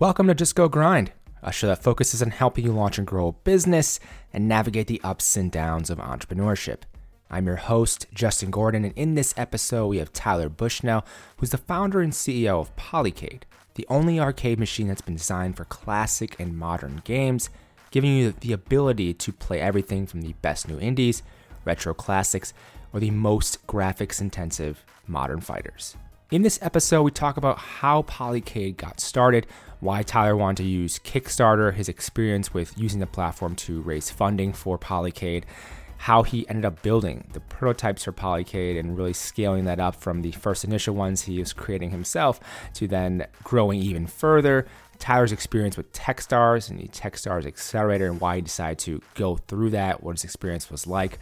Welcome to Just Go Grind, a show that focuses on helping you launch and grow a business and navigate the ups and downs of entrepreneurship. I'm your host, Justin Gordon, and in this episode, we have Tyler Bushnell, who's the founder and CEO of Polycade, the only arcade machine that's been designed for classic and modern games, giving you the ability to play everything from the best new indies, retro classics, or the most graphics intensive modern fighters. In this episode, we talk about how Polycade got started, why Tyler wanted to use Kickstarter, his experience with using the platform to raise funding for Polycade, how he ended up building the prototypes for Polycade and really scaling that up from the first initial ones he was creating himself to then growing even further. Tyler's experience with Techstars and the Techstars Accelerator and why he decided to go through that, what his experience was like.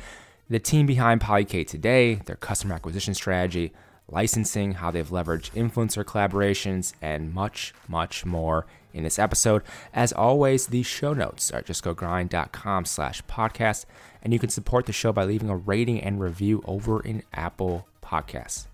The team behind Polycade today, their customer acquisition strategy, licensing, how they've leveraged influencer collaborations, and much, much more in this episode. As always, the show notes are justgogrind.com slash podcast, and you can support the show by leaving a rating and review over in Apple Podcasts.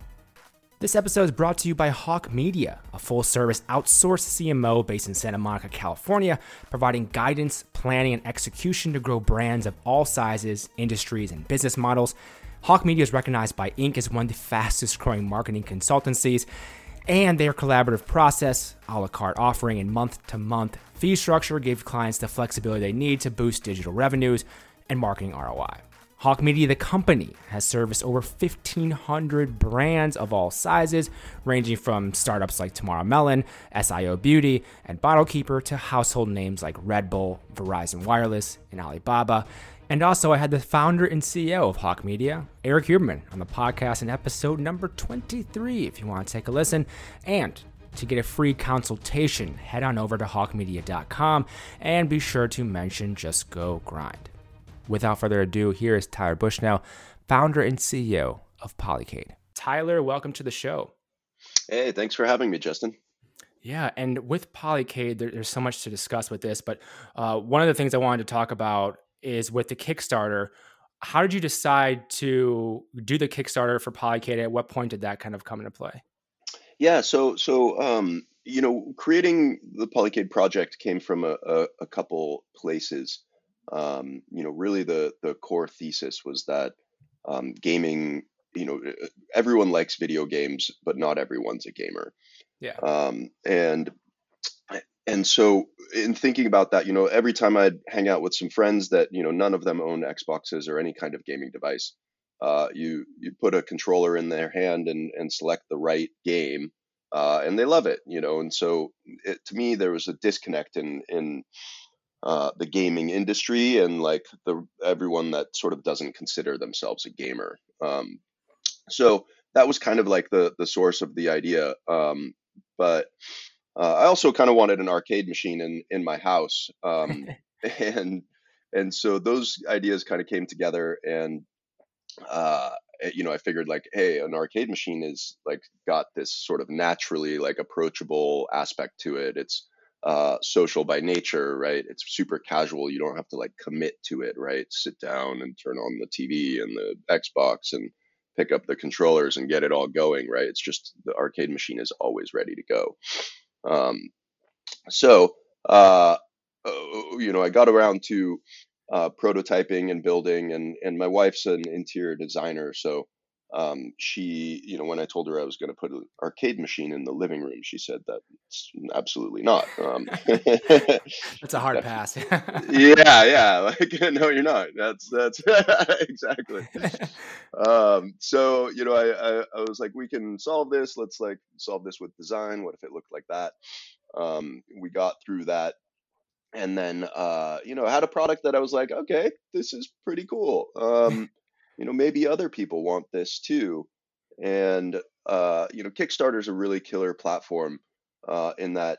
This episode is brought to you by Hawke Media, a full service outsourced CMO based in Santa Monica, California, providing guidance, planning, and execution to grow brands of all sizes, industries, and business models. Hawke Media is recognized by Inc. as one of the fastest growing marketing consultancies, and their collaborative process, a la carte offering, and month to month fee structure give clients the flexibility they need to boost digital revenues and marketing ROI. Hawke Media, the company, has serviced over 1,500 brands of all sizes, ranging from startups like Tomorrow Melon, SIO Beauty, and Bottle Keeper to household names like Red Bull, Verizon Wireless, and Alibaba. And also, I had the founder and CEO of Hawke Media, Erik Huberman, on the podcast in episode number 23 if you want to take a listen. And to get a free consultation, head on over to hawkemedia.com and be sure to mention Just Go Grind. Without further ado, here is Tyler Bushnell, founder and CEO of Polycade. Tyler, welcome to the show. Hey, thanks for having me, Justin. Yeah, and with Polycade, there, there's so much to discuss with this, but uh, one of the things I wanted to talk about is with the Kickstarter. How did you decide to do the Kickstarter for Polycade? At what point did that kind of come into play? Yeah, so so um, you know, creating the Polycade project came from a, a, a couple places um, you know, really the the core thesis was that um, gaming, you know, everyone likes video games, but not everyone's a gamer. Yeah. Um, and and so in thinking about that, you know, every time I'd hang out with some friends that you know none of them own Xboxes or any kind of gaming device, uh, you you put a controller in their hand and and select the right game, uh, and they love it, you know. And so it, to me, there was a disconnect in in uh, the gaming industry and like the everyone that sort of doesn't consider themselves a gamer. Um, so that was kind of like the the source of the idea. Um, but uh, I also kind of wanted an arcade machine in in my house, um, and and so those ideas kind of came together and. Uh, you know, I figured like, hey, an arcade machine is like got this sort of naturally like approachable aspect to it. It's uh, social by nature, right? It's super casual. You don't have to like commit to it, right? Sit down and turn on the TV and the Xbox and pick up the controllers and get it all going, right? It's just the arcade machine is always ready to go. Um, so, uh, uh you know, I got around to uh, prototyping and building, and and my wife's an interior designer, so um, she, you know, when I told her I was going to put an arcade machine in the living room, she said that absolutely not. Um, that's a hard pass. yeah, yeah. Like, no, you're not. That's that's exactly. Um, so, you know, I, I, I was like, we can solve this. Let's like solve this with design. What if it looked like that? Um, we got through that and then uh, you know had a product that I was like, okay, this is pretty cool. Um, you know maybe other people want this too. And uh, you know kickstarter is a really killer platform uh, in that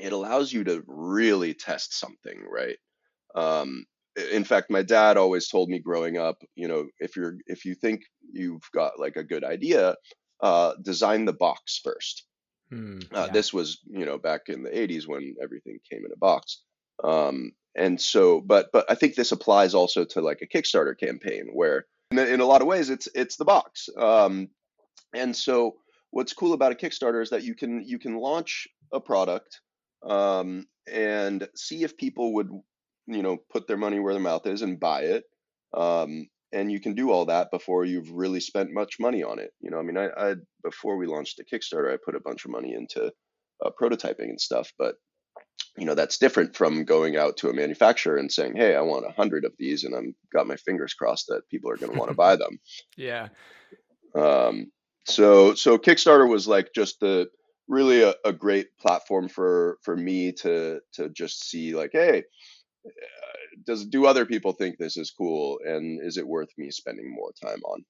it allows you to really test something right? Um, in fact my dad always told me growing up you know if you're if you think you've got like a good idea uh, design the box first. Hmm, uh, this was you know back in the 80s when everything came in a box. Um, and so but but i think this applies also to like a kickstarter campaign where in, in a lot of ways it's it's the box um, and so what's cool about a kickstarter is that you can you can launch a product um, and see if people would, you know, put their money where their mouth is and buy it. Um, and you can do all that before you've really spent much money on it. You know, I mean, I, I before we launched the Kickstarter, I put a bunch of money into uh, prototyping and stuff, but you know that's different from going out to a manufacturer and saying hey i want a hundred of these and i'm got my fingers crossed that people are going to want to buy them. Yeah. Um, so so kickstarter was like just the really a, a great platform for for me to to just see like hey uh, does do other people think this is cool and is it worth me spending more time on?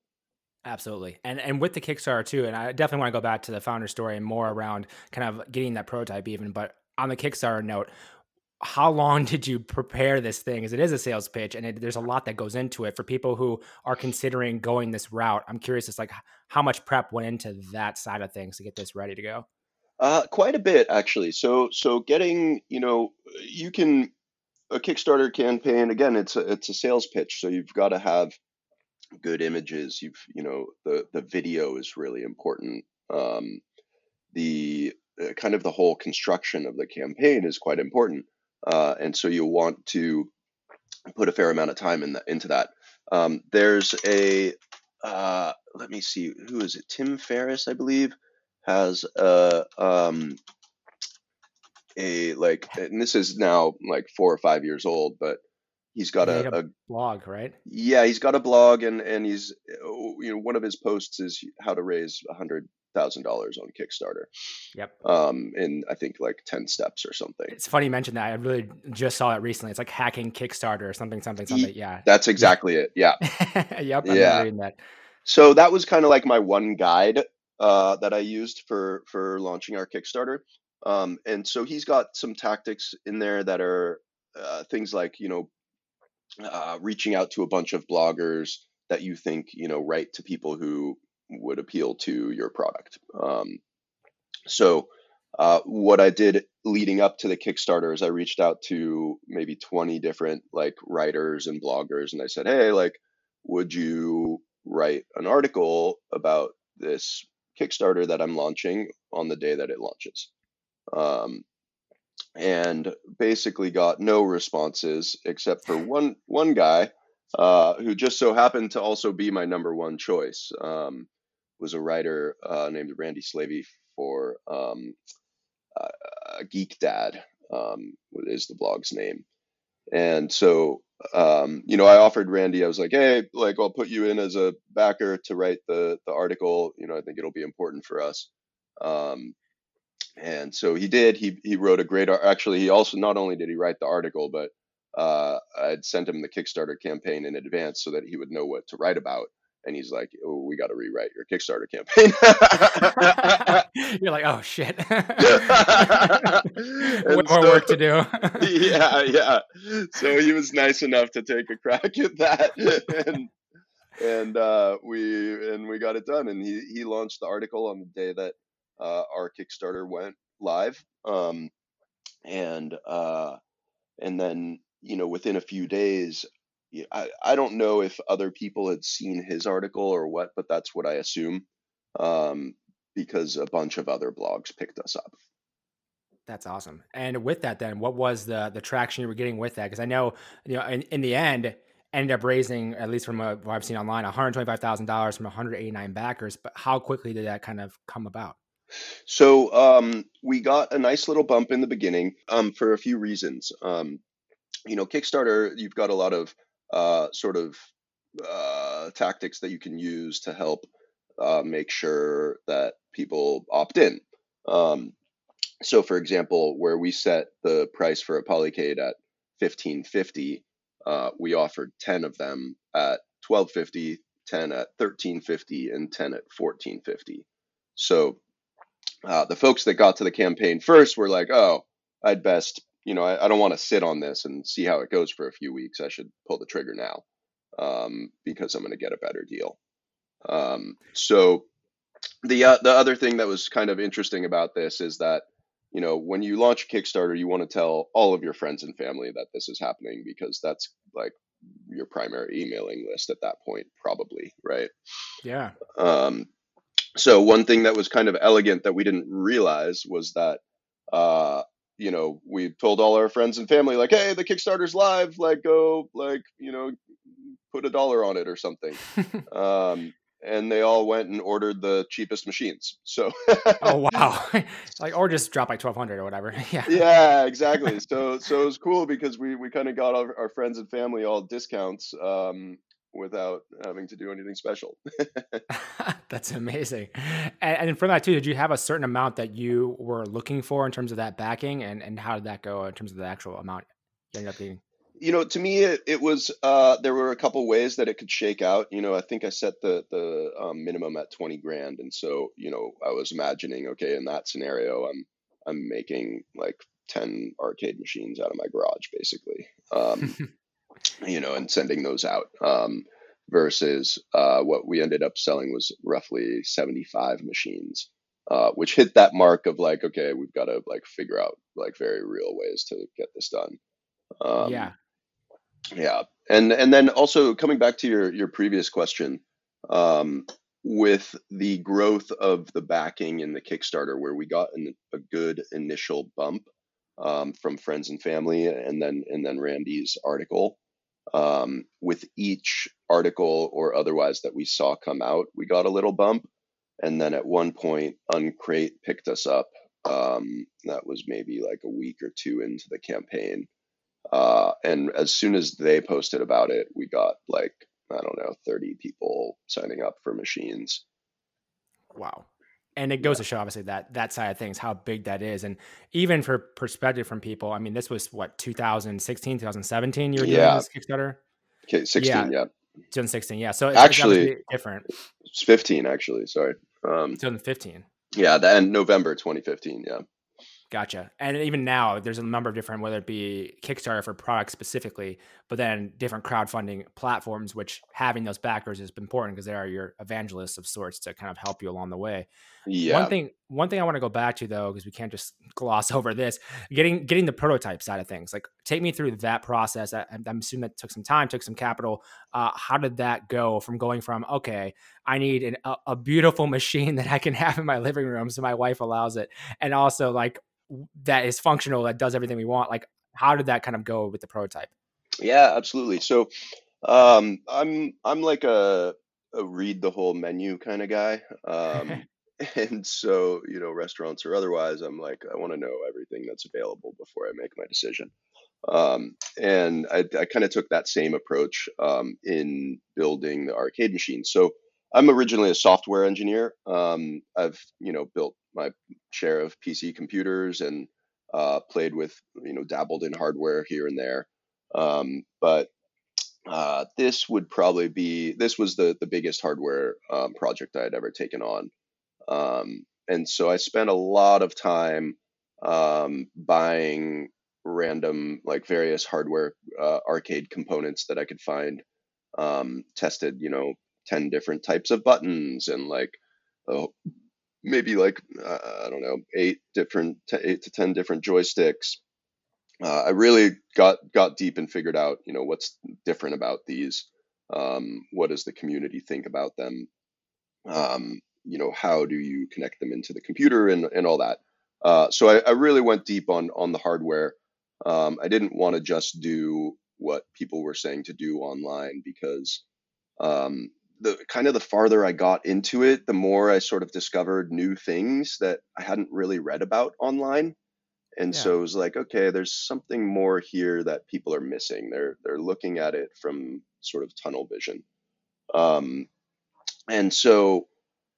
Absolutely. And and with the Kickstarter too, and I definitely want to go back to the founder story and more around kind of getting that prototype even, but on the Kickstarter note, how long did you prepare this thing? As it is a sales pitch, and it, there's a lot that goes into it for people who are considering going this route. I'm curious, it's like how much prep went into that side of things to get this ready to go. Uh, quite a bit actually. So so getting you know you can a Kickstarter campaign again. It's a it's a sales pitch, so you've got to have good images. You've you know the the video is really important. Um, the kind of the whole construction of the campaign is quite important, uh, and so you'll want to put a fair amount of time in the, into that. Um, there's a uh, let me see who is it Tim Ferriss I believe has a um, a like and this is now like four or five years old, but he's got He a, a a blog, right? yeah he's got a blog and and he's uh, you know one of his posts is how to raise a hundred thousand dollars on Kickstarter Yep. um in I think like 10 steps or something. It's funny you mentioned that. I really just saw it recently. It's like hacking Kickstarter or something, something, something. Yeah. That's exactly it. Yeah. yep. I'm Yeah. reading that. So that was kind of like my one guide uh, that I used for for launching our Kickstarter. Um, and so he's got some tactics in there that are uh, things like you know uh, reaching out to a bunch of bloggers that you think you know write to people who would appeal to your product. Um, so uh, what I did leading up to the Kickstarter is I reached out to maybe 20 different like writers and bloggers, and I said, hey, like, would you write an article about this Kickstarter that I'm launching on the day that it launches? Um, and basically got no responses except for one one guy uh, who just so happened to also be my number one choice. Um, was a writer uh, named Randy Slavey for um, uh, Geek Dad um, is the blog's name, and so um, you know I offered Randy. I was like, hey, like I'll put you in as a backer to write the the article. You know, I think it'll be important for us. Um, and so he did. He he wrote a great. Actually, he also not only did he write the article, but uh, I'd sent him the Kickstarter campaign in advance so that he would know what to write about. And he's like, "Oh, we got to rewrite your Kickstarter campaign." You're like, oh shit. More so- work to do. yeah, yeah. So he was nice enough to take a crack at that, and and uh, we and we got it done. And he he launched the article on the day that uh, our Kickstarter went live, um, and uh, and then you know within a few days. I, I don't know if other people had seen his article or what, but that's what I assume, um, because a bunch of other blogs picked us up. That's awesome. And with that, then, what was the the traction you were getting with that? Because I know, you know, in, in the end, ended up raising at least from a, what I've seen online, one hundred twenty five thousand dollars from one hundred eighty nine backers. But how quickly did that kind of come about? So um, we got a nice little bump in the beginning um, for a few reasons. Um, you know, Kickstarter, you've got a lot of uh, sort of uh, tactics that you can use to help uh, make sure that people opt in. Um, so, for example, where we set the price for a polycade at fifteen fifty, uh, we offered ten of them at twelve fifty, ten at thirteen fifty, and ten at fourteen fifty. So uh, the folks that got to the campaign first were like, "Oh, I'd best, you know, I, I don't want to sit on this and see how it goes for a few weeks. I should pull the trigger now um, because I'm going to get a better deal." Um, so the uh, the other thing that was kind of interesting about this is that you know when you launch a Kickstarter, you want to tell all of your friends and family that this is happening because that's like your primary emailing list at that point, probably, right? Yeah. Um, so one thing that was kind of elegant that we didn't realize was that uh, you know, we told all our friends and family, like, hey, the Kickstarter's live, like, go, like, you know, put a dollar on it or something. um, and they all went and ordered the cheapest machines. So, oh wow, like or just drop like twelve hundred or whatever. yeah, yeah, exactly. So, so it was cool because we we kind of got our, our, friends and family all discounts, um, without having to do anything special. That's amazing. And, and from that too, did you have a certain amount that you were looking for in terms of that backing, and and how did that go in terms of the actual amount you ended up getting? You know, to me, it, it was uh, there were a couple ways that it could shake out. You know, I think I set the the um, minimum at twenty grand, and so you know, I was imagining, okay, in that scenario, I'm I'm making like ten arcade machines out of my garage, basically. Um, you know, and sending those out. Um, versus uh, what we ended up selling was roughly 75 machines, uh, which hit that mark of like, okay, we've got to like figure out like very real ways to get this done. Um, yeah, yeah, and and then also coming back to your your previous question, um, with the growth of the backing in the Kickstarter, where we got an, a good initial bump um, from friends and family, and then and then Randy's article um, with each article or otherwise that we saw come out, we got a little bump. And then at one point, Uncrate picked us up. Um, that was maybe like a week or two into the campaign. Uh, and as soon as they posted about it, we got like, I don't know, 30 people signing up for machines. Wow and it goes to show obviously that that side of things how big that is. And even for perspective from people i mean this was what 2016 2017 you were doing yeah. this kickstarter? Okay 16 yeah, yeah. 2016 yeah. So actually different. it's 15 actually sorry. Um 2015 yeah the end november 2015 yeah Gotcha. And even now, there's a number of different, whether it be Kickstarter for products specifically, but then different crowdfunding platforms, which having those backers is important because they are your evangelists of sorts to kind of help you along the way. Yeah. One thing, one thing I want to go back to though, because we can't just gloss over this, getting getting the prototype side of things. Like, take me through that process. I, am assuming that took some time, took some capital. Uh, how did that go from going from okay, I need an, a, a beautiful machine that I can have in my living room, so my wife allows it, and also like that is functional that does everything we want like how did that kind of go with the prototype yeah absolutely so um i'm i'm like a, a read the whole menu kind of guy um and so you know restaurants or otherwise i'm like i want to know everything that's available before i make my decision. Um, and i, I kind of took that same approach um, in building the arcade machine. So i'm originally a software engineer. Um, i've you know built my share of PC computers and uh, played with, you know, dabbled in hardware here and there. Um, but uh, this would probably be this was the the biggest hardware um, project I had ever taken on, um, and so I spent a lot of time um, buying random like various hardware uh, arcade components that I could find. Um, tested, you know, ten different types of buttons and like a maybe like uh, I don't know eight different eight to ten different joysticks. Uh, I really got got deep and figured out you know what's different about these. Um, what does the community think about them? Um, you know how do you connect them into the computer and and all that. Uh, so I, I, really went deep on on the hardware. Um, I didn't want to just do what people were saying to do online because um, the kind of the farther I got into it, the more I sort of discovered new things that I hadn't really read about online. And yeah. so it was like, okay, there's something more here that people are missing. They're they're looking at it from sort of tunnel vision. Um, and so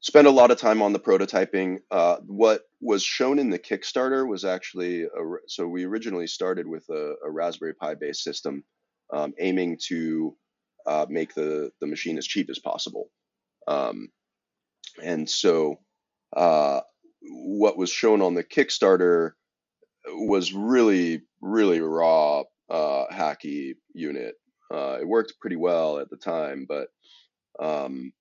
spent a lot of time on the prototyping. Uh, what was shown in the Kickstarter was actually a, so we originally started with a, a Raspberry Pi based system, um, aiming to uh, make the the machine as cheap as possible. Um, and so, uh, what was shown on the Kickstarter was really, really raw, uh, hacky unit. Uh, it worked pretty well at the time, but um,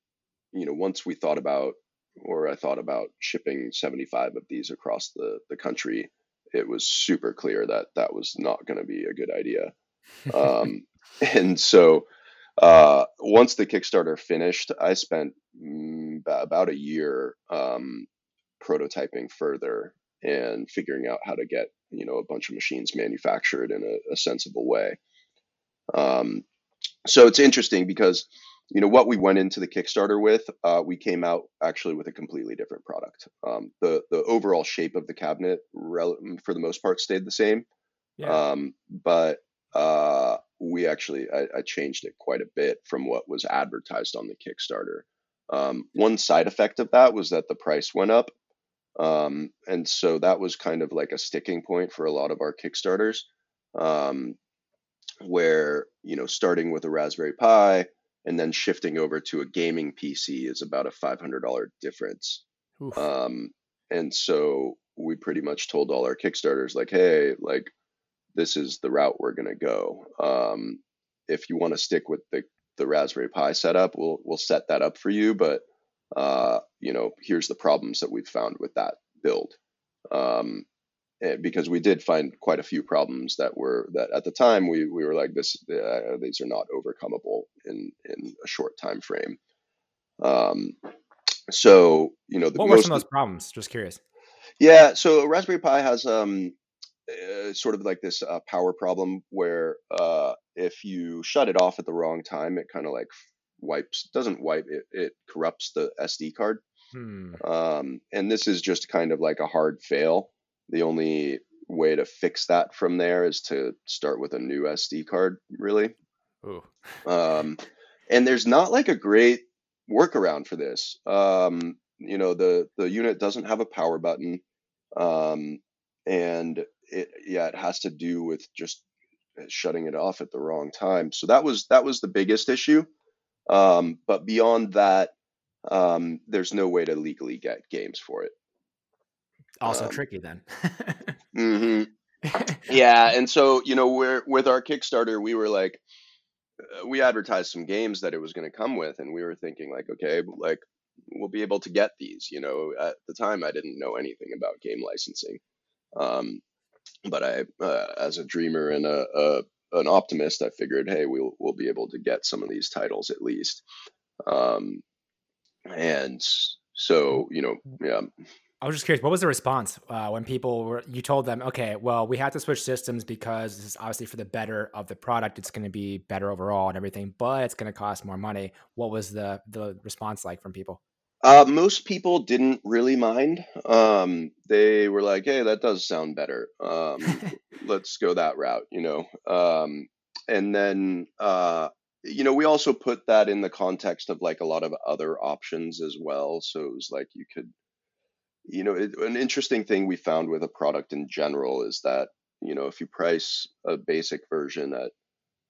you know, once we thought about, or I thought about shipping 75 of these across the the country, it was super clear that that was not going to be a good idea. Um, and so uh, once the Kickstarter finished, I spent mm, about a year um, prototyping further and figuring out how to get you know a bunch of machines manufactured in a, a sensible way. Um, so it's interesting because you know what we went into the Kickstarter with, uh, we came out actually with a completely different product. Um, the the overall shape of the cabinet, rel- for the most part, stayed the same. Yeah. Um, but uh, we actually I, I, changed it quite a bit from what was advertised on the Kickstarter. Um, one side effect of that was that the price went up, um, and so that was kind of like a sticking point for a lot of our Kickstarters, um, where you know starting with a Raspberry Pi and then shifting over to a gaming PC is about a five hundred dollar difference. Um, and so we pretty much told all our Kickstarters like, hey, like this is the route we're going to go. Um, if you want to stick with the the Raspberry Pi setup, we'll we'll set that up for you. But uh, you know, here's the problems that we've found with that build. Um, because we did find quite a few problems that were that at the time we we were like this uh, these are not overcomeable in in a short time frame. Um, so you know, the what were some of those problems? Just curious. Yeah, so Raspberry Pi has um, uh, sort of like this uh, power problem where uh, if you shut it off at the wrong time, it kind of like wipes doesn't wipe it it corrupts the SD card. Hmm. Um, and this is just kind of like a hard fail. The only way to fix that from there is to start with a new SD card, really. Um, and there's not like a great workaround for this. Um, you know, the the unit doesn't have a power button, um, and it yeah, it has to do with just shutting it off at the wrong time. So that was that was the biggest issue. Um, but beyond that, um, there's no way to legally get games for it. Also um, tricky then. mm-hmm. Yeah, and so you know, we're with our Kickstarter, we were like, uh, we advertised some games that it was going to come with, and we were thinking like, okay, like we'll be able to get these. You know, at the time, I didn't know anything about game licensing. Um, but I, uh, as a dreamer and a, a, an optimist, I figured, hey, we'll we'll be able to get some of these titles at least. Um, and so, you know, yeah. I was just curious, what was the response uh, when people were? You told them, okay, well, we have to switch systems because this is obviously for the better of the product. It's going to be better overall and everything, but it's going to cost more money. What was the the response like from people? Uh, most people didn't really mind. Um, they were like, "Hey, that does sound better. Um, let's go that route," you know. Um, and then, uh, you know, we also put that in the context of like a lot of other options as well. So it was like you could, you know, it, an interesting thing we found with a product in general is that you know if you price a basic version at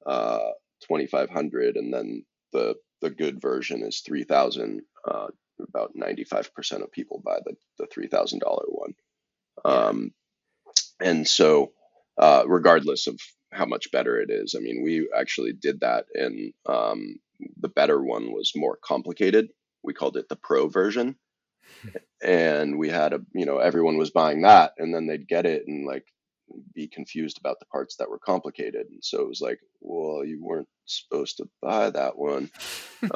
uh, twenty five hundred and then the the good version is three thousand. Uh, about 95% of people buy the, the $3,000 one. Um, and so, uh, regardless of how much better it is, I mean, we actually did that, and um, the better one was more complicated. We called it the pro version. And we had a, you know, everyone was buying that, and then they'd get it, and like be confused about the parts that were complicated. And so it was like, well, you weren't supposed to buy that one.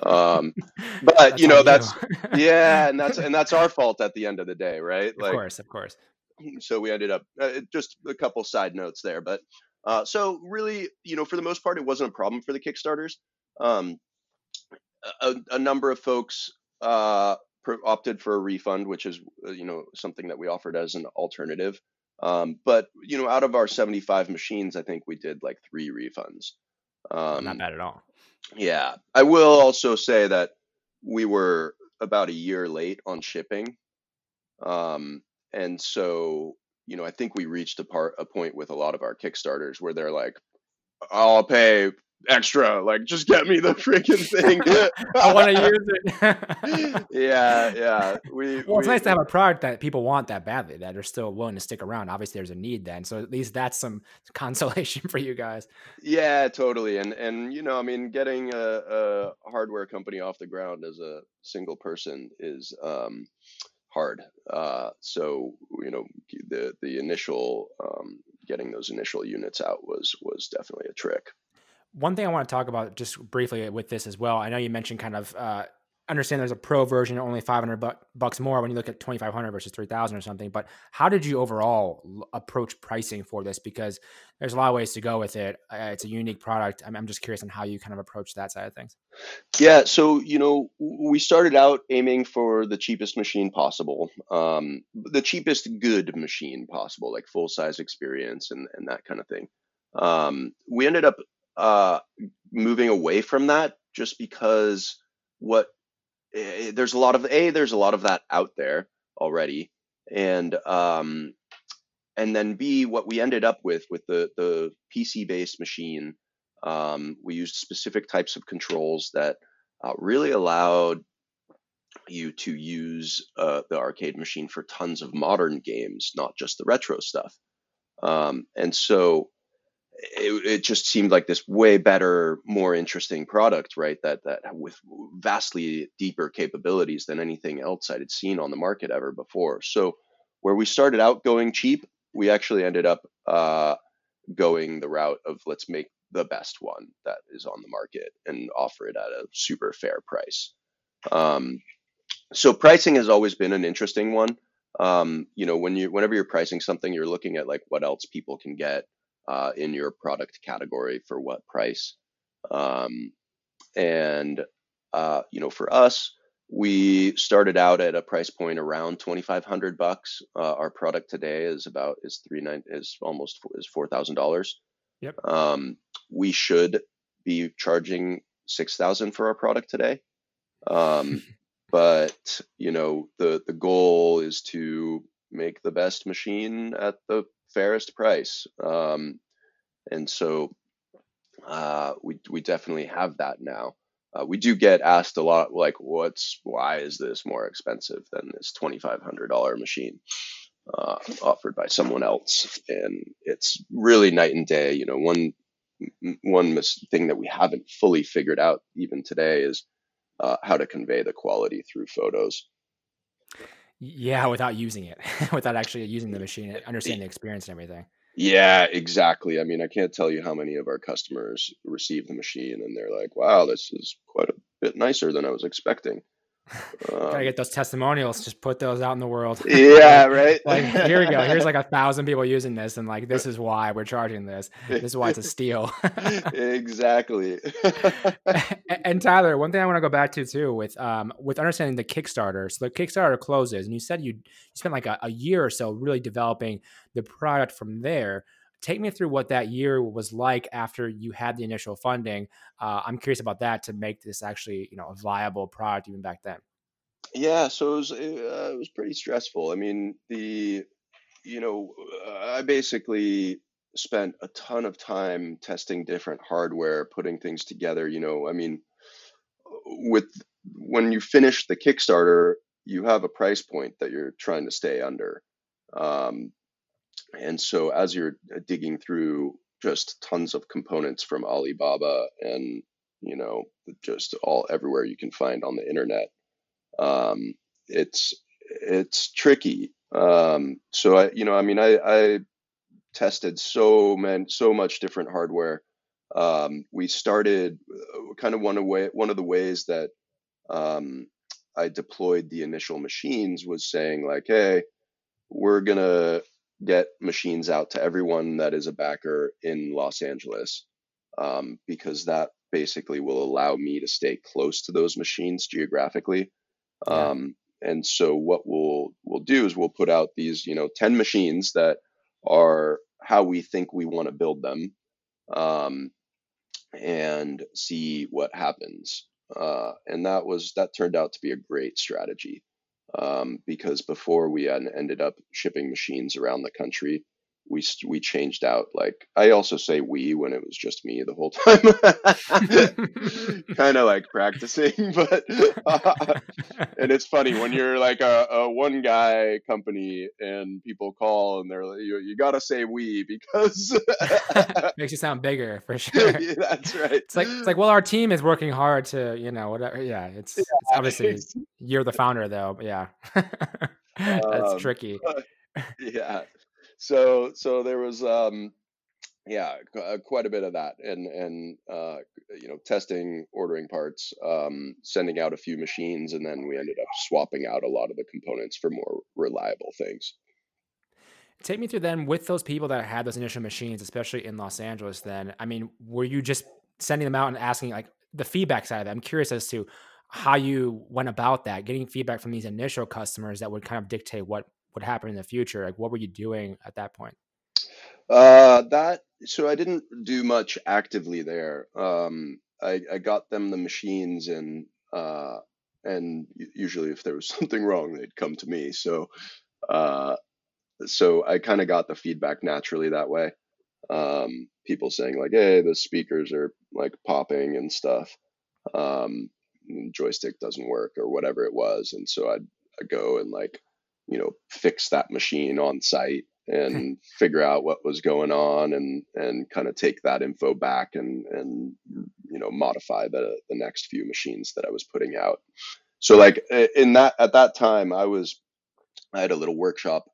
Um, but you know, that's yeah, and that's and that's our fault at the end of the day, right? Of like, course, of course. So we ended up uh, just a couple side notes there, but uh, so really, you know, for the most part, it wasn't a problem for the Kickstarters. Um, a, a number of folks uh, opted for a refund, which is uh, you know something that we offered as an alternative. Um, but you know, out of our 75 machines, I think we did like three refunds. Um, Not bad at all. Yeah, I will also say that we were about a year late on shipping, um, and so you know, I think we reached a part a point with a lot of our Kickstarters where they're like, "I'll pay extra. Like, just get me the freaking thing. I want to use it. yeah, yeah. We, well, it's nice to have a product that people want that badly, that are still willing to stick around. Obviously, there's a need then, so at least that's some consolation for you guys. Yeah, totally. And and you know, I mean, getting a, a hardware company off the ground as a single person is um, hard. Uh, so you know, the the initial um, getting those initial units out was was definitely a trick one thing I want to talk about just briefly with this as well. I know you mentioned kind of uh, understand there's a pro version only 500 bu- bucks more when you look at 2500 versus 3000 or something but how did you overall l- approach pricing for this because there's a lot of ways to go with it uh, it's a unique product I'm, I'm just curious on how you kind of approach that side of things yeah so you know we started out aiming for the cheapest machine possible um, the cheapest good machine possible like full size experience and, and that kind of thing um, we ended up uh, moving away from that just because what Eh, there's a lot of a there's a lot of that out there already and um and then b what we ended up with with the the pc based machine um we used specific types of controls that uh, really allowed you to use uh, the arcade machine for tons of modern games not just the retro stuff. Um and so it, it just seemed like this way better, more interesting product, right? That that with vastly deeper capabilities than anything else I'd seen on the market ever before. So where we started out going cheap, we actually ended up uh, going the route of let's make the best one that is on the market and offer it at a super fair price. Um, so pricing has always been an interesting one. Um, you know, when you whenever you're pricing something, you're looking at like what else people can get uh, in your product category for what price. Um, and uh, you know, for us, we started out at a price point around 2,500 bucks. Uh, our product today is about is three nine is almost is four thousand dollars. Yep. Um, we should be charging six thousand for our product today. Um, but you know, the the goal is to make the best machine at the fairest price. Um, and so uh, we we definitely have that now. Uh, we do get asked a lot, like, "What's why is this more expensive than this twenty five hundred dollar machine uh, offered by someone else?" And it's really night and day. You know, one one thing that we haven't fully figured out even today is uh, how to convey the quality through photos. Yeah, without using it, without actually using the machine, understanding the experience and everything. Yeah, exactly. I mean, I can't tell you how many of our customers receive the machine and they're like, "Wow, this is quite a bit nicer than I was expecting." Gotta get um, those testimonials. Just put those out in the world. Yeah, right. like here we go. Here's like a thousand people using this, and like this is why we're charging this. This is why it's a steal. exactly. and, and, Tyler, one thing I want to go back to too with um with understanding the Kickstarter. So the Kickstarter closes, and you said you, you spent like a, a year or so really developing the product from there take me through what that year was like after you had the initial funding. Uh, I'm curious about that to make this actually, you know, a viable product even back then. Yeah, so it was uh, it was pretty stressful. I mean, the you know, I basically spent a ton of time testing different hardware, putting things together. You know, I mean, with when you finish the Kickstarter, you have a price point that you're trying to stay under. Um, and so as you're uh, digging through just tons of components from Alibaba and you know just all everywhere you can find on the internet, um, it's it's tricky. Um, so I you know I mean I, I tested so many so much different hardware. Um, we started uh, kind of one way one of the ways that um, I deployed the initial machines was saying like, hey, we're gonna get machines out to everyone that is a backer in Los Angeles, um, because that basically will allow me to stay close to those machines geographically. Yeah. Um, and so what we'll we'll do is we'll put out these you know 10 machines that are how we think we want to build them um, and see what happens uh, and that was that turned out to be a great strategy um, because before we ended up shipping machines around the country, we we changed out like I also say we when it was just me the whole time, kind of like practicing. But uh, and it's funny when you're like a, a one guy company and people call and they're like, you you gotta say we because makes you sound bigger for sure. yeah, that's right. It's like it's like well our team is working hard to you know whatever. Yeah, it's, yeah, it's obviously it's, you're the founder though. But yeah, that's um, tricky. yeah so so there was um yeah, uh, quite a bit of that, and and uh, you know, testing, ordering parts, um, sending out a few machines, and then we ended up swapping out a lot of the components for more reliable things. Take me through then with those people that had those initial machines, especially in Los Angeles. Then, I mean, were you just sending them out and asking like the feedback side of it? I'm curious as to how you went about that, getting feedback from these initial customers that would kind of dictate what would happen in the future. Like, what were you doing at that point? Uh, that so I didn't do much actively there. Um, I, I got them the machines and uh, and usually if there was something wrong, they'd come to me. So uh, so I kind of got the feedback naturally that way. Um, people saying like, "Hey, the speakers are like popping and stuff. Um, joystick doesn't work or whatever it was," and so I'd, I'd go and like, you know, fix that machine on site and figure out what was going on and and kind of take that info back and and you know modify the the next few machines that I was putting out. So like in that at that time I was I had a little workshop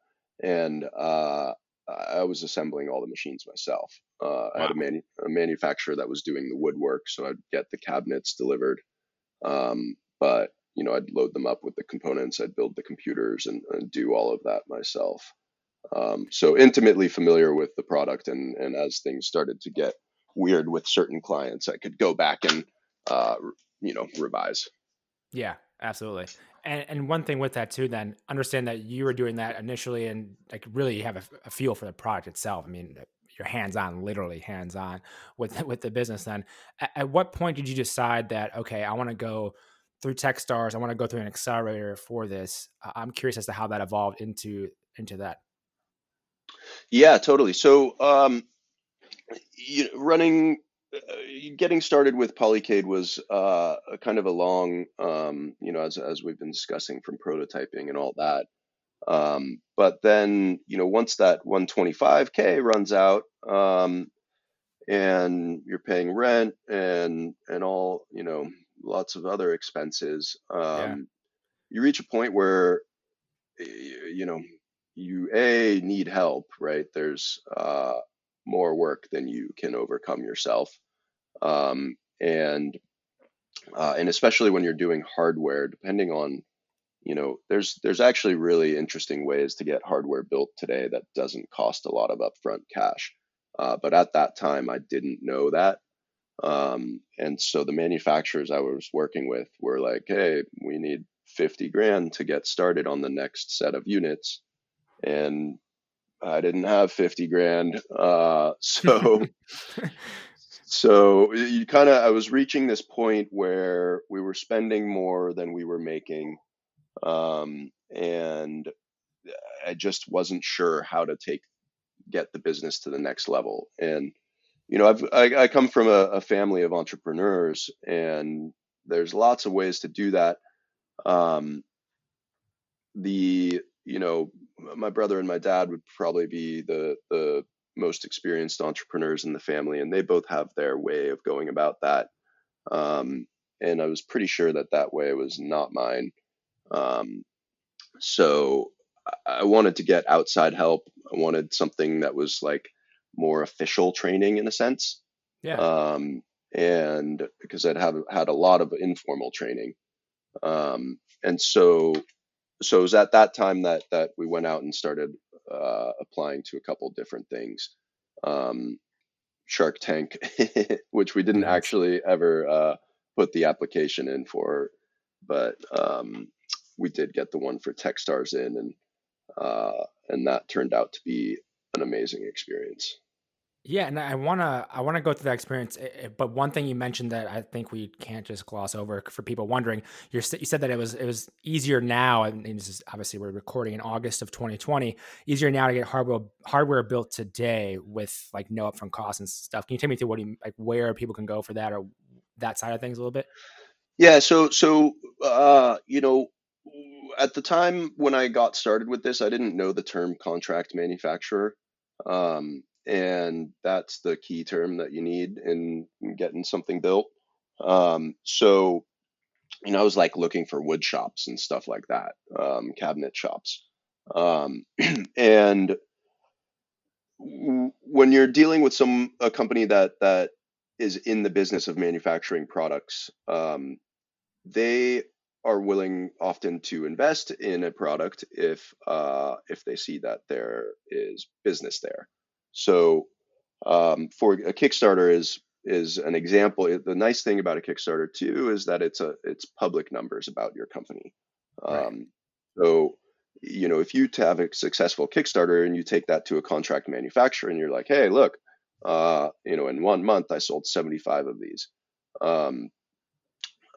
and uh, I was assembling all the machines myself. Uh, wow. I had a, manu- a, manufacturer that was doing the woodwork, so I'd get the cabinets delivered. Um, but you know, I'd load them up with the components, I'd build the computers, and, and do all of that myself. Um, so intimately familiar with the product, and and as things started to get weird with certain clients, I could go back and uh, you know revise. Yeah, absolutely. And, and one thing with that too, then understand that you were doing that initially, and like really have a, a feel for the product itself. I mean, you're hands on, literally hands on with with the business. Then, at, at what point did you decide that okay, I want to go through TechStars, I want to go through an accelerator for this? I'm curious as to how that evolved into into that. Yeah, totally. So, um, you running, uh, getting started with Polycade was uh, kind of a long, um, you know, as as we've been discussing from prototyping and all that. Um, but then, you know, once that 125k runs out, um, and you're paying rent and and all, you know, lots of other expenses, Yeah. um, you reach a point where, you know, you a need help, right? There's uh, more work than you can overcome yourself, um, and uh, and especially when you're doing hardware, depending on you know, there's there's actually really interesting ways to get hardware built today that doesn't cost a lot of upfront cash. Uh, but at that time, I didn't know that. Um, and so the manufacturers I was working with were like, "Hey, we need 50 grand to get started on the next set of units." and I didn't have 50 grand. Uh, so, so you kind of, I was reaching this point where we were spending more than we were making. Um, and I just wasn't sure how to take, get the business to the next level. And, you know, I've, I, I come from a, a family of entrepreneurs and there's lots of ways to do that. Um, the you know, my brother and my dad would probably be the the most experienced entrepreneurs in the family, and they both have their way of going about that. Um, and I was pretty sure that that way was not mine. Um, so I wanted to get outside help. I wanted something that was like more official training in a sense. Yeah. Um, and because I'd have had a lot of informal training. Um, and so so it was at that time that that we went out and started uh, applying to a couple different things. Um, Shark Tank, which we didn't actually ever uh, put the application in for, but um, we did get the one for TechStars in, and uh, and that turned out to be an amazing experience. Yeah, and I wanna I wanna go through that experience. Eh, eh, but one thing you mentioned that I think we can't just gloss over for people wondering, you said that it was it was easier now, and this is obviously we're recording in August of 2020. Easier now to get hardware hardware built today with like no upfront costs and stuff. Can you take me through what you like where people can go for that or that side of things a little bit? Yeah, so so uh, you know, at the time when I got started with this, I didn't know the term contract manufacturer. Um, and that's the key term that you need in getting something built. Um, so, you know, I was like looking for wood shops and stuff like that, um, cabinet shops, um, and when you're dealing with some a company that that is in the business of manufacturing products, um, they are willing often to invest in a product if uh, if they see that there is business there. So um, for a Kickstarter is is an example. The nice thing about a Kickstarter too is that it's a it's public numbers about your company. Right. Um, so you know if you have a successful Kickstarter and you take that to a contract manufacturer and you're like, hey, look, uh, you know, in one month I sold 75 of these. Um,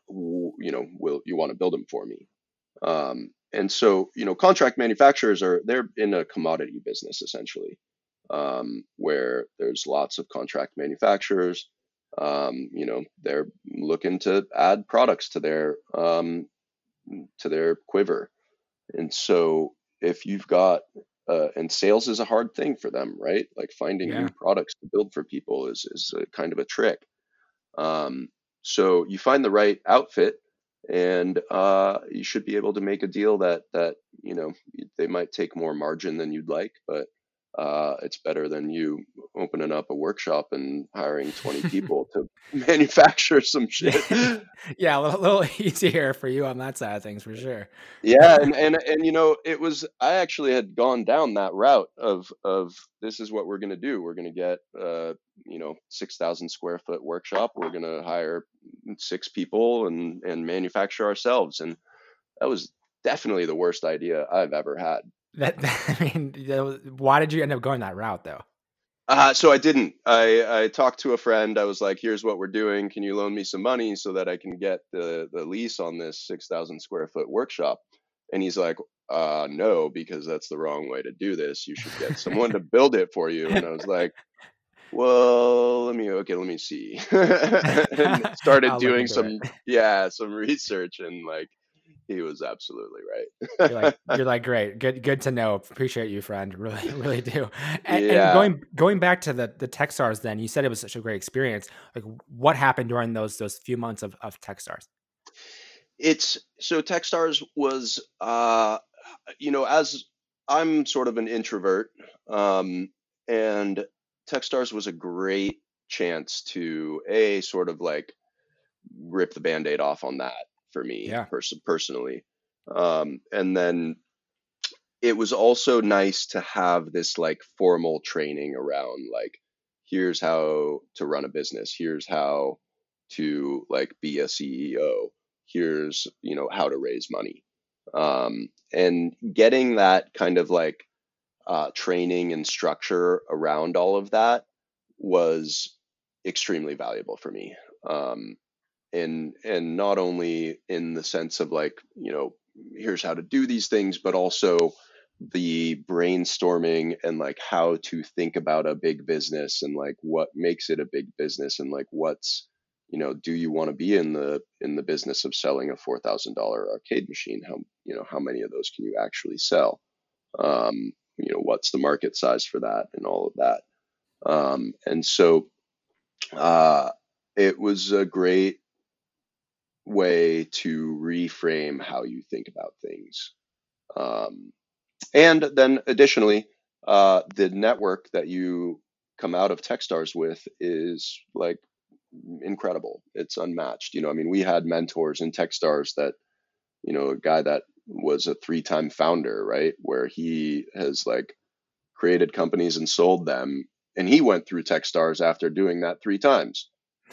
you know, will you want to build them for me? Um, and so, you know, contract manufacturers are they're in a commodity business essentially, um, where there's lots of contract manufacturers. Um, you know, they're looking to add products to their um, to their quiver, and so if you've got uh, and sales is a hard thing for them, right? Like finding Yeah. new products to build for people is is a kind of a trick. Um, so you find the right outfit, and uh, you should be able to make a deal that that you know they might take more margin than you'd like, but uh, it's better than you opening up a workshop and hiring 20 people to manufacture some shit. Yeah, a little, little easier for you on that side of things for sure. Yeah, and, and and you know, it was I actually had gone down that route of of this is what we're gonna do. We're gonna get uh, you know, six thousand square foot workshop. We're gonna hire six people and and manufacture ourselves. And that was definitely the worst idea I've ever had. That, that- I mean, that was- why did you end up going that route though? Uh, so I didn't. I, I talked to a friend. I was like, "Here's what we're doing. Can you loan me some money so that I can get the the lease on this six thousand square foot workshop?" And he's like, "Uh, no, because that's the wrong way to do this. You should get someone to build it for you." And I was like, "Well, let me okay, let me see." and started doing some it. yeah some research, and like he was absolutely right. You're like, you're like, great, good, good to know. Appreciate you, friend. Really, really do. And, and going, going back to the the Techstars, then you said it was such a great experience. Like, what happened during those those few months of of Techstars? it's so Techstars was uh you know as I'm sort of an introvert um and Techstars was a great chance to a sort of like rip the band-aid off on that for me Yeah. pers- personally. Um and then it was also nice to have this like formal training around like here's how to run a business here's how to like be a ceo here's you know how to raise money. Um, and getting that kind of like uh, training and structure around all of that was extremely valuable for me. Um, and and not only in the sense of like you know here's how to do these things but also the brainstorming and like how to think about a big business and like what makes it a big business and like what's you know do you want to be in the in the business of selling a four thousand dollar arcade machine? How you know how many of those can you actually sell? Um you know what's the market size for that and all of that? Um and so uh it was a great way to reframe how you think about things. Um and then additionally uh the network that you come out of techstars with is like incredible. It's unmatched. You know i mean we had mentors in techstars that you know a guy that was a three-time founder right where he has like created companies and sold them and he went through techstars after doing that three times.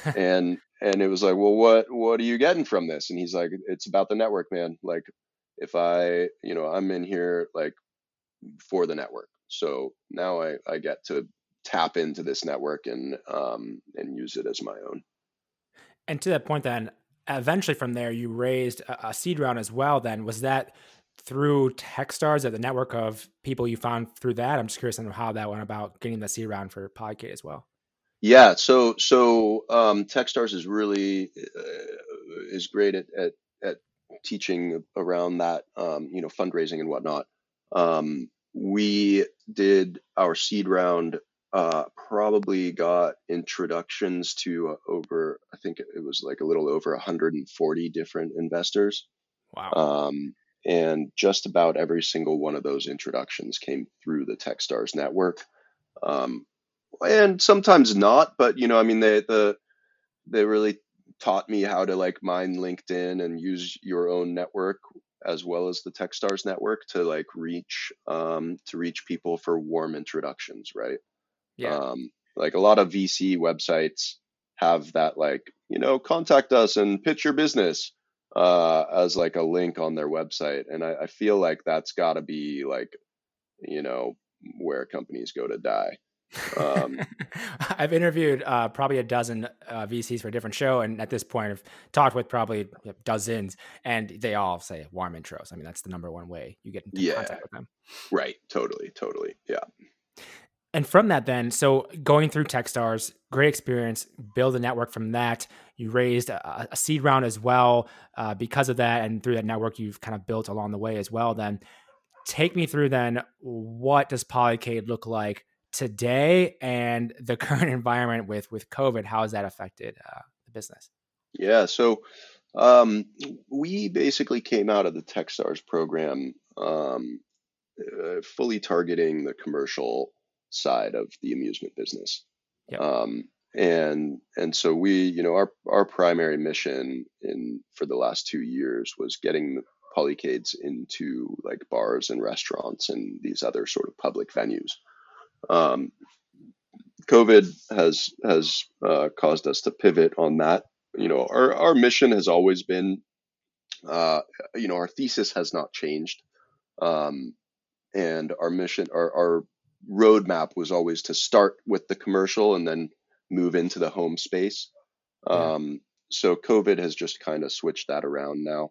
And and it was like well what what are you getting from this and he's like it's about the network man like if i you know i'm in here like for the network so now i i get to tap into this network and um and use it as my own And to that point, then eventually from there, you raised a, a seed round as well. Then was that through Techstars, or the network of people you found through that? I'm just curious on how that went about getting the seed round for Polycade as well. Yeah, so so um, Techstars is really uh, is great at, at at teaching around that, um, you know, fundraising and whatnot. Um, we did our seed round. Uh, probably got introductions to uh, over, I think it was like a little over 140 different investors, Wow. um, and just about every single one of those introductions came through the Techstars network. Um, and sometimes not, but you know, I mean, they the they really taught me how to like mine LinkedIn and use your own network as well as the Techstars network to like reach um, to reach people for warm introductions, right? Yeah. Um, like a lot of VC websites have that like you know contact us and pitch your business uh, as like a link on their website, and I, I feel like that's got to be like you know where companies go to die. Um, I've interviewed uh, probably a dozen uh, VCs for a different show, and at this point, I've talked with probably dozens, and they all say warm intros. I mean, that's the number one way you get into yeah. contact with them. Right. Totally. Totally. Yeah. And from that, then, so going through Techstars, great experience, build a network from that. You raised a, a seed round as well uh, because of that, and through that network, you've kind of built along the way as well. Then, take me through then what does Polycade look like today and the current environment with with COVID, how has that affected uh, the business? Yeah, so um, we basically came out of the TechStars program um, uh, fully targeting the commercial side of the amusement business. Yep. Um, and and so we, you know, our our primary mission in for the last two years was getting polycades into like bars and restaurants and these other sort of public venues. Um, COVID has has uh, caused us to pivot on that. You know, our our mission has always been, uh, you know, our thesis has not changed, um, and our mission, our our roadmap was always to start with the commercial and then move into the home space. Um, yeah. So COVID has just kind of switched that around now.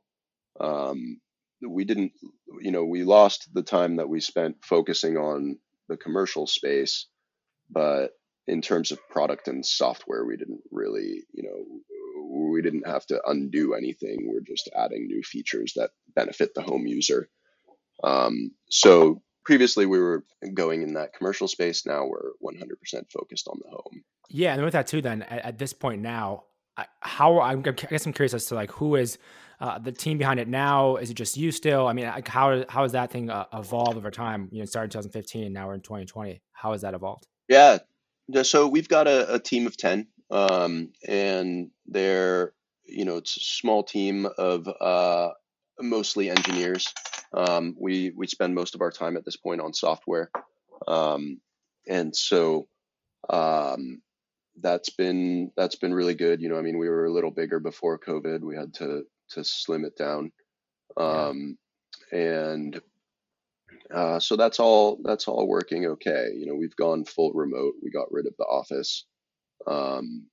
Um, we didn't, you know, we lost the time that we spent focusing on the commercial space, but in terms of product and software, we didn't really, you know, we didn't have to undo anything. We're just adding new features that benefit the home user. Um, so previously we were going in that commercial space. Now we're 100% focused on the home. Yeah, and with that too, then at, at this point now, how I'm, I guess I'm curious as to like who is uh, the team behind it now? Is it just you still? I mean, how how has that thing uh, evolved over time? You know, started in 2015, now we're in 2020. How has that evolved? Yeah, so we've got a, a team of 10, um, and they're you know it's a small team of uh, mostly engineers. Um, we we spend most of our time at this point on software, um, and so um, that's been that's been really good. You know, I mean, we were a little bigger before COVID. We had to to slim it down. Um. And uh, so that's all that's all working okay. You know, we've gone full remote. We got rid of the office, um,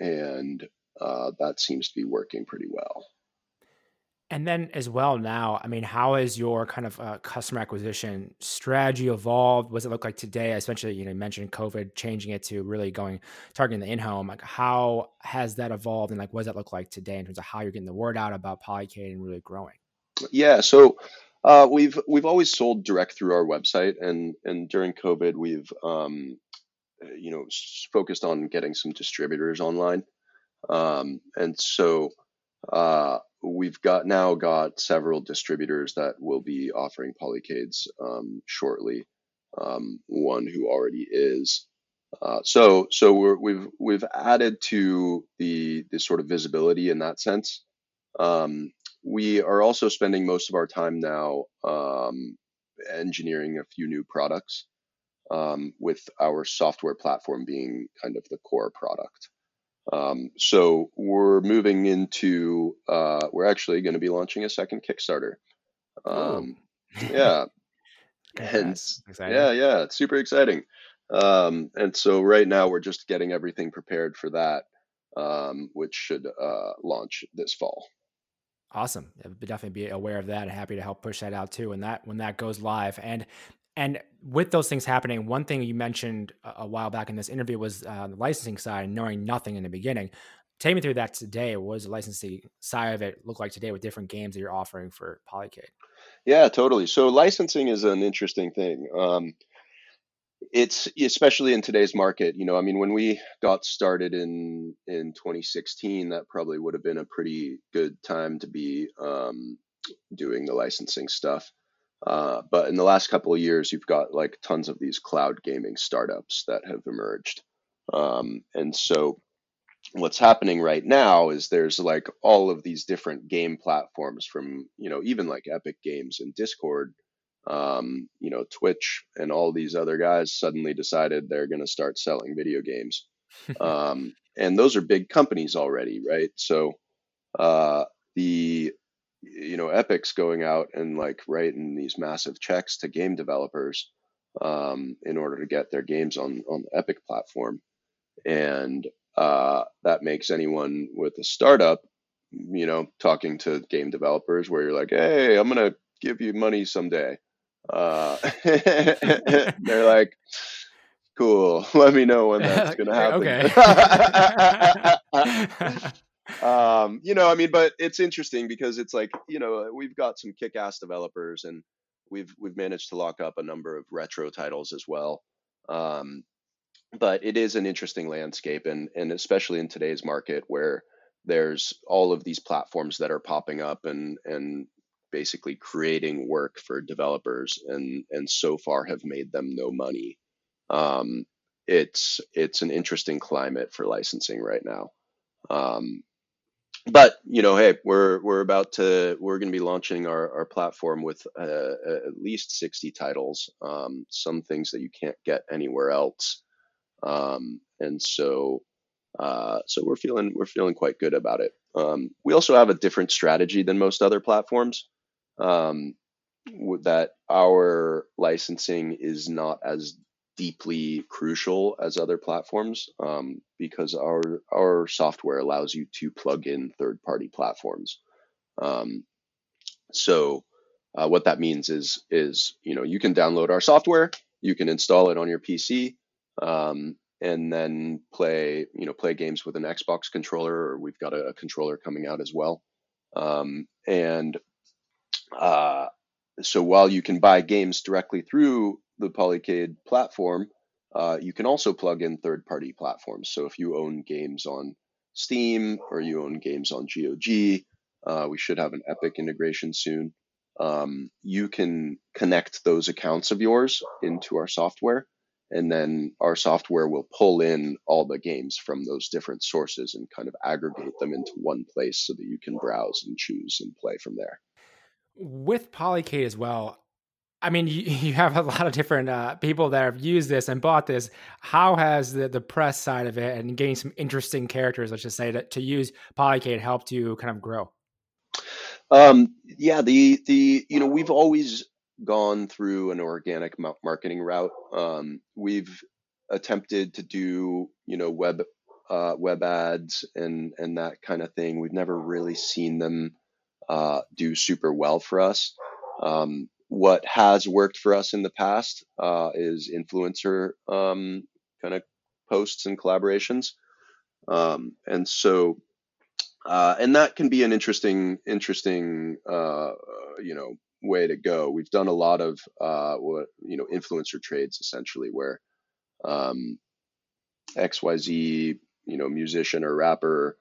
and uh, that seems to be working pretty well. And then as well now, I mean, how has your kind of uh, customer acquisition strategy evolved? What does it look like today? Especially, you know, you mentioned COVID changing it to really going targeting the in-home. Like, how has that evolved, and like, what does that look like today in terms of how you're getting the word out about Polycade and really growing? Yeah, so uh, we've we've always sold direct through our website, and and during COVID, we've um, you know focused on getting some distributors online, um, and so. Uh, we've got now got several distributors that will be offering polycades um, shortly. Um, one who already is. Uh, so so we have we've, we've added to the the sort of visibility in that sense. Um, we are also spending most of our time now um, engineering a few new products, um, with our software platform being kind of the core product. Um, so we're moving into, uh, we're actually going to be launching a second Kickstarter. Um, yeah. and yeah, yeah, it's super exciting. Um, and so right now we're just getting everything prepared for that, um, which should uh, launch this fall. Awesome. I'll definitely be aware of that and happy to help push that out too when that when that goes live. And and with those things happening, one thing you mentioned a, while back in this interview was uh, the licensing side, knowing nothing in the beginning. Take me through that today. What does the licensing side of it look like today with different games that you're offering for Polycade? Yeah, totally. So licensing is an interesting thing. Um, it's especially in today's market. You know, I mean, when we got started in in 2016, that probably would have been a pretty good time to be um, doing the licensing stuff. Uh, but in the last couple of years, you've got like tons of these cloud gaming startups that have emerged. Um, and so what's happening right now is there's like all of these different game platforms from, you know, even like Epic Games and Discord, um, you know, Twitch and all these other guys suddenly decided they're going to start selling video games. um, and those are big companies already, right? So uh, the you know Epic's going out and like writing these massive checks to game developers um, in order to get their games on on the Epic platform, and uh, that makes anyone with a startup, you know, talking to game developers where you're like, hey, I'm gonna give you money someday. Uh, they're like, cool. Let me know when that's gonna happen. okay. um, you know, I mean, but it's interesting because it's like, you know, we've got some kick-ass developers and we've we've managed to lock up a number of retro titles as well. Um, but it is an interesting landscape and and especially in today's market where there's all of these platforms that are popping up and and basically creating work for developers and and so far have made them no money um, it's it's an interesting climate for licensing right now um, but you know, hey, we're we're about to we're going to be launching our our platform with uh, at least sixty titles. Um, some things that you can't get anywhere else, um, and so uh, so we're feeling we're feeling quite good about it. Um, we also have a different strategy than most other platforms. Um, that our licensing is not as deeply crucial as other platforms um, because our our software allows you to plug in third party platforms. Um, so uh, what that means is is you know you can download our software, you can install it on your PC, um, and then play you know play games with an Xbox controller. Or we've got a, a controller coming out as well, um, and uh, so while you can buy games directly through the Polycade platform, uh, you can also plug in third party platforms. So if you own games on Steam or you own games on GOG, uh, we should have an Epic integration soon. Um, you can connect those accounts of yours into our software, and then our software will pull in all the games from those different sources and kind of aggregate them into one place so that you can browse and choose and play from there. With Polycade as well, I mean, you, you have a lot of different uh, people that have used this and bought this. How has the, the press side of it and getting some interesting characters, let's just say, that to use Polycade helped you kind of grow? Um, yeah, the the you know we've always gone through an organic marketing route. Um, we've attempted to do you know web uh, web ads and and that kind of thing. We've never really seen them uh, do super well for us. Um, what has worked for us in the past uh, is influencer um, kind of posts and collaborations, um, and so uh, and that can be an interesting interesting uh, you know way to go. We've done a lot of uh, what you know influencer trades essentially where um, XYZ you know musician or rapper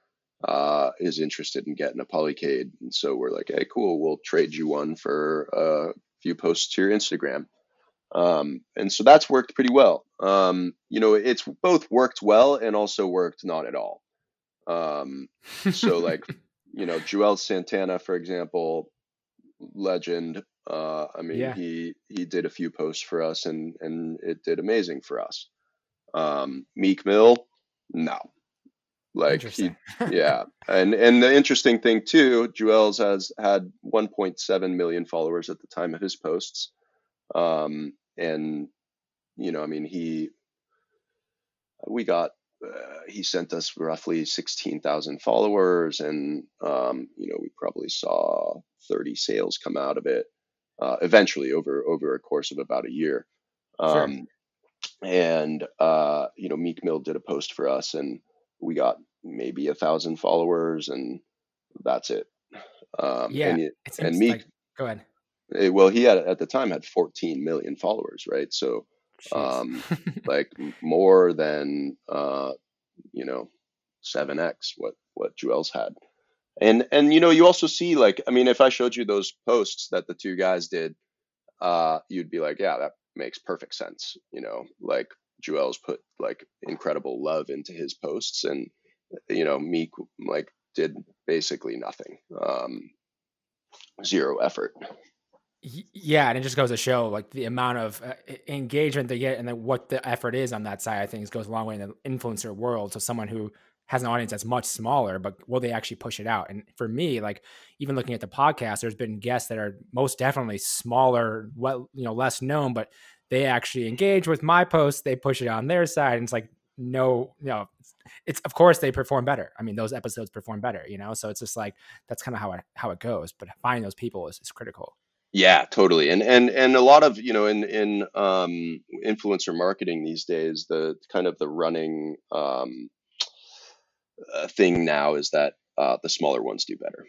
uh, is interested in getting a polycade. And so we're like, hey, cool, we'll trade you one for a few posts to your Instagram. Um, and so that's worked pretty well. Um, you know, it's both worked well and also worked not at all. Um, so like, you know, Juelz Santana, for example, legend. Uh, I mean, yeah. he he did a few posts for us, and and it did amazing for us. Um, Meek Mill, no, like he, yeah, and and the interesting thing too, Juelz has had 1.7 million followers at the time of his posts, um, and you know, I mean, he we got uh, he sent us roughly 16,000 followers, and um, you know, we probably saw 30 sales come out of it uh, eventually over over a course of about a year. Um, sure. And uh, you know, Meek Mill did a post for us, and we got maybe a thousand followers, and that's it. Um, yeah, and, and Meek, like, go ahead. It, eh, well, he had at the time had 14 million followers, right? So, um, like more than uh, you know, seven x what what Juelz had. And and you know, you also see like I mean, if I showed you those posts that the two guys did, uh, you'd be like, yeah, that makes perfect sense. You know, like Juelz put like incredible love into his posts, and you know, Meek like did basically nothing, um, zero effort. Yeah, and it just goes to show like the amount of uh, engagement they get and what the effort is on that side of things goes a long way in the influencer world. So someone who has an audience that's much smaller, but will they actually push it out? And for me, like even looking at the podcast, there's been guests that are most definitely smaller, well, you know, less known, but they actually engage with my post, They push it on their side, and it's like no, you know, it's of course they perform better. I mean, those episodes perform better, you know. So it's just like that's kind of how it how it goes. But finding those people is, is critical. Yeah, totally. And and and a lot of you know in in um, influencer marketing these days, the kind of the running um, uh, thing now is that uh, the smaller ones do better.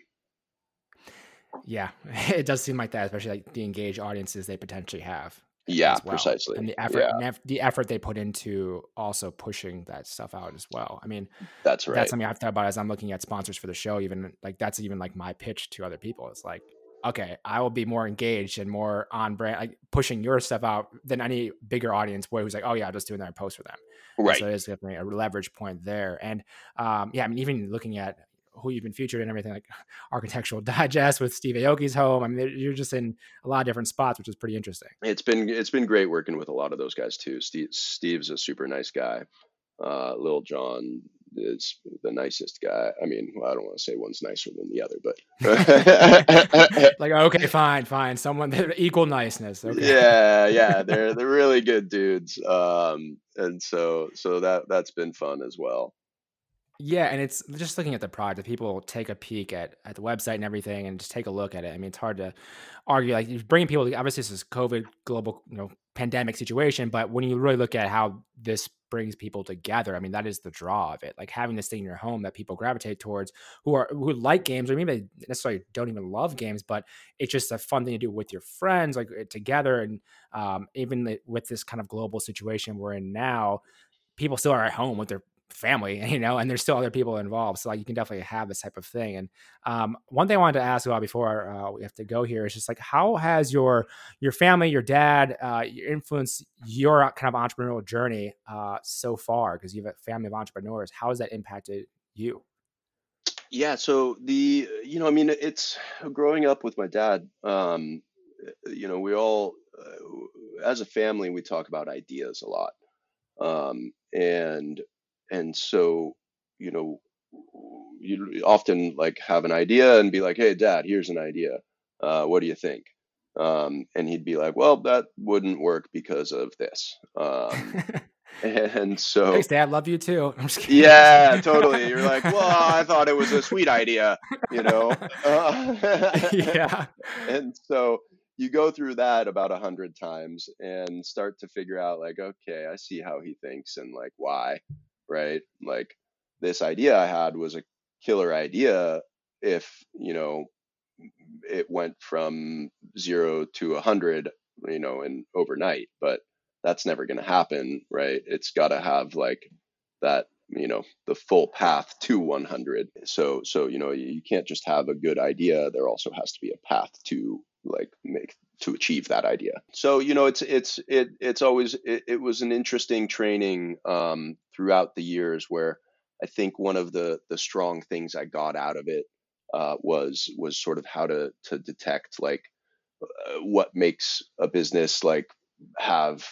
Yeah, it does seem like that, especially like the engaged audiences they potentially have. Yeah, well. precisely. And the effort, yeah. and the effort they put into also pushing that stuff out as well. I mean, that's right. That's something I've thought about as I'm looking at sponsors for the show. Even like that's even like my pitch to other people. It's like, okay, I will be more engaged and more on brand, like pushing your stuff out than any bigger audience where who's like, oh yeah, I'm just doing that post for them. Right. so it's definitely a leverage point there. And um, yeah, I mean, even looking at who you've been featured in everything like Architectural Digest with Steve Aoki's home. I mean, you're just in a lot of different spots, which is pretty interesting. It's been it's been great working with a lot of those guys too. Steve Steve's a super nice guy. Uh, Lil Jon is the nicest guy. I mean, well, I don't want to say one's nicer than the other, but like okay, fine, fine. Someone equal niceness. Okay. Yeah, yeah, they're they're really good dudes. Um, and so so that that's been fun as well. Yeah, and it's just looking at the product. People take a peek at, at the website and everything, and just take a look at it. I mean, it's hard to argue. Like bringing people. Obviously, this is COVID, global, you know, pandemic situation. But when you really look at how this brings people together, I mean, that is the draw of it. Like having this thing in your home that people gravitate towards, who are who like games, or maybe they necessarily don't even love games, but it's just a fun thing to do with your friends, like eh, together. And um, even with this kind of global situation we're in now, people still are at home with their family, you know, and there's still other people involved. So like you can definitely have this type of thing. And um, one thing I wanted to ask about before uh, we have to go here is just like how has your your family, your dad, uh, influenced your kind of entrepreneurial journey uh, so far? Because you have a family of entrepreneurs. How has that impacted you? Yeah, so the you know, I mean, it's growing up with my dad. Um, you know, we all uh, as a family we talk about ideas a lot. Um, and and so you know you often like have an idea and be like hey dad here's an idea. Uh, what do you think? Um, and he'd be like well that wouldn't work because of this. Um, and so thanks dad. Love you too. Yeah totally. You're like well i thought it was a sweet idea you know? Uh, yeah. And so you go through that about a hundred times and start to figure out like okay i see how he thinks and like why right? Like this idea I had was a killer idea if, you know, it went from zero to a hundred, you know, in overnight, but that's never going to happen, right? It's got to have like that, you know, the full path to 100. So, so, you know, you can't just have a good idea. There also has to be a path to like make to achieve that idea. So you know, it's it's it it's always it, it was an interesting training um, throughout the years where I think one of the the strong things I got out of it uh, was was sort of how to to detect like uh, what makes a business like have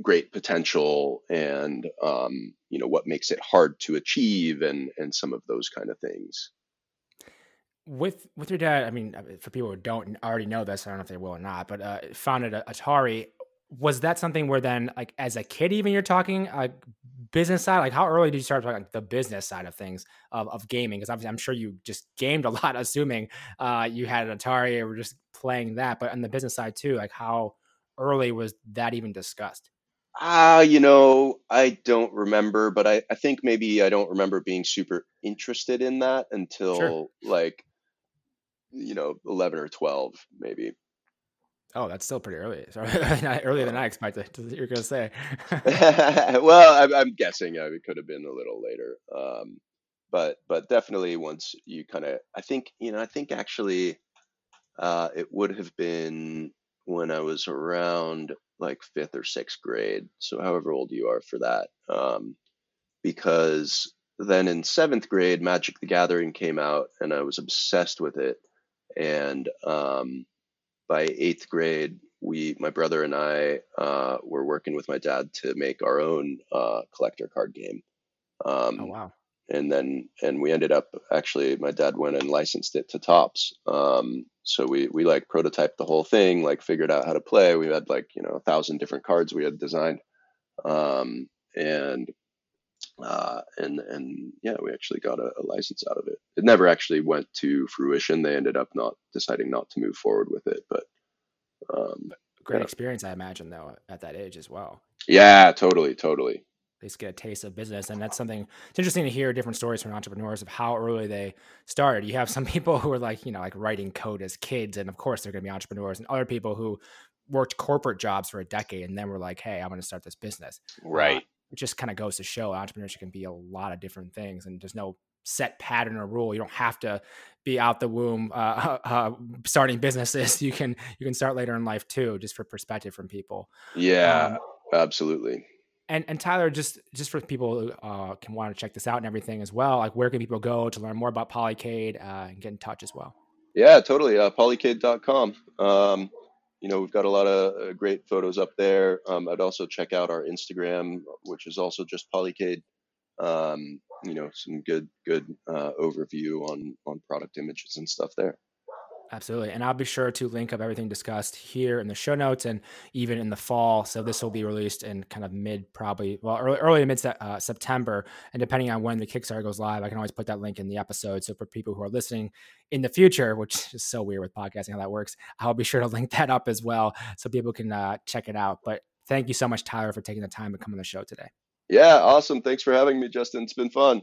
great potential and um, you know what makes it hard to achieve and and some of those kind of things with with your dad, I mean, uh, for people who don't already know this, I don't know if they will or not, but uh, founded Atari. Was that something where then, like, as a kid, even you're talking like business side? Like, how early did you start talking like, the business side of things of, of gaming? Because obviously, I'm sure you just gamed a lot, assuming uh, you had an Atari or were just playing that. But on the business side too, like, how early was that even discussed? Ah, uh, you know, I don't remember, but I, I think maybe I don't remember being super interested in that until sure. like you know, 11 or 12, maybe. Oh, that's still pretty early. Sorry, earlier than I expected. You're going to say. well, I'm, I'm guessing it could have been a little later. Um, but, but definitely once you kind of, I think, you know, I think actually uh, it would have been when I was around like fifth or sixth grade. So however old you are for that. Um, because then in seventh grade, Magic the Gathering came out and I was obsessed with it. And um, by eighth grade, we, my brother and I, uh, were working with my dad to make our own uh, collector card game. Um, oh wow! And then, and we ended up actually, my dad went and licensed it to Topps. Um, so we we like prototyped the whole thing, like figured out how to play. We had like you know a thousand different cards we had designed, um, and uh, and and yeah, we actually got a, a, license out of it. It never actually went to fruition. They ended up not deciding not to move forward with it, but um, great yeah. experience, I imagine, though, at that age as well. Yeah, totally, totally. They just get a taste of business, and that's something. It's interesting to hear different stories from entrepreneurs of how early they started. You have some people who are like, you know, like writing code as kids, and of course they're going to be entrepreneurs, and other people who worked corporate jobs for a decade and then were like, hey, I'm going to start this business. Right. Uh, it just kind of goes to show entrepreneurship can be a lot of different things, and there's no set pattern or rule. You don't have to be out the womb uh, uh, starting businesses. You can you can start later in life too, just for perspective from people. Yeah, um, absolutely. And and Tyler, just just for people who uh, can want to check this out and everything as well, like where can people go to learn more about Polycade uh, and get in touch as well? Yeah, totally. Uh, polycade.com. Um, you know, we've got a lot of uh, great photos up there. Um, I'd also check out our Instagram, which is also just Polycade. Um, you know, some good good uh, overview on on product images and stuff there. Absolutely. And I'll be sure to link up everything discussed here in the show notes and even in the fall. So this will be released in kind of mid, probably, well, early, early to mid uh, September. And depending on when the Kickstarter goes live, I can always put that link in the episode. So for people who are listening in the future, which is so weird with podcasting, how that works, I'll be sure to link that up as well so people can uh, check it out. But thank you so much, Tyler, for taking the time to come on the show today. Yeah, awesome. Thanks for having me, Justin. It's been fun.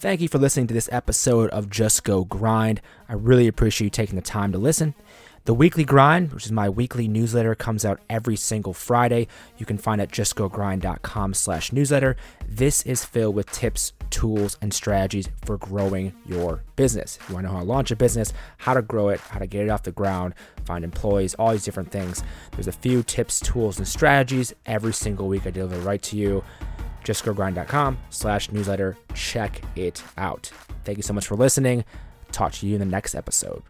Thank you for listening to this episode of Just Go Grind. I really appreciate you taking the time to listen. The weekly grind, which is my weekly newsletter, comes out every single Friday. You can find it at justgogrind.com slash newsletter. This is filled with tips, tools, and strategies for growing your business. If you want to know how to launch a business, how to grow it, how to get it off the ground, find employees, all these different things. There's a few tips, tools, and strategies every single week I deliver right to you justgogrind.com slash newsletter. Check it out. Thank you so much for listening. Talk to you in the next episode.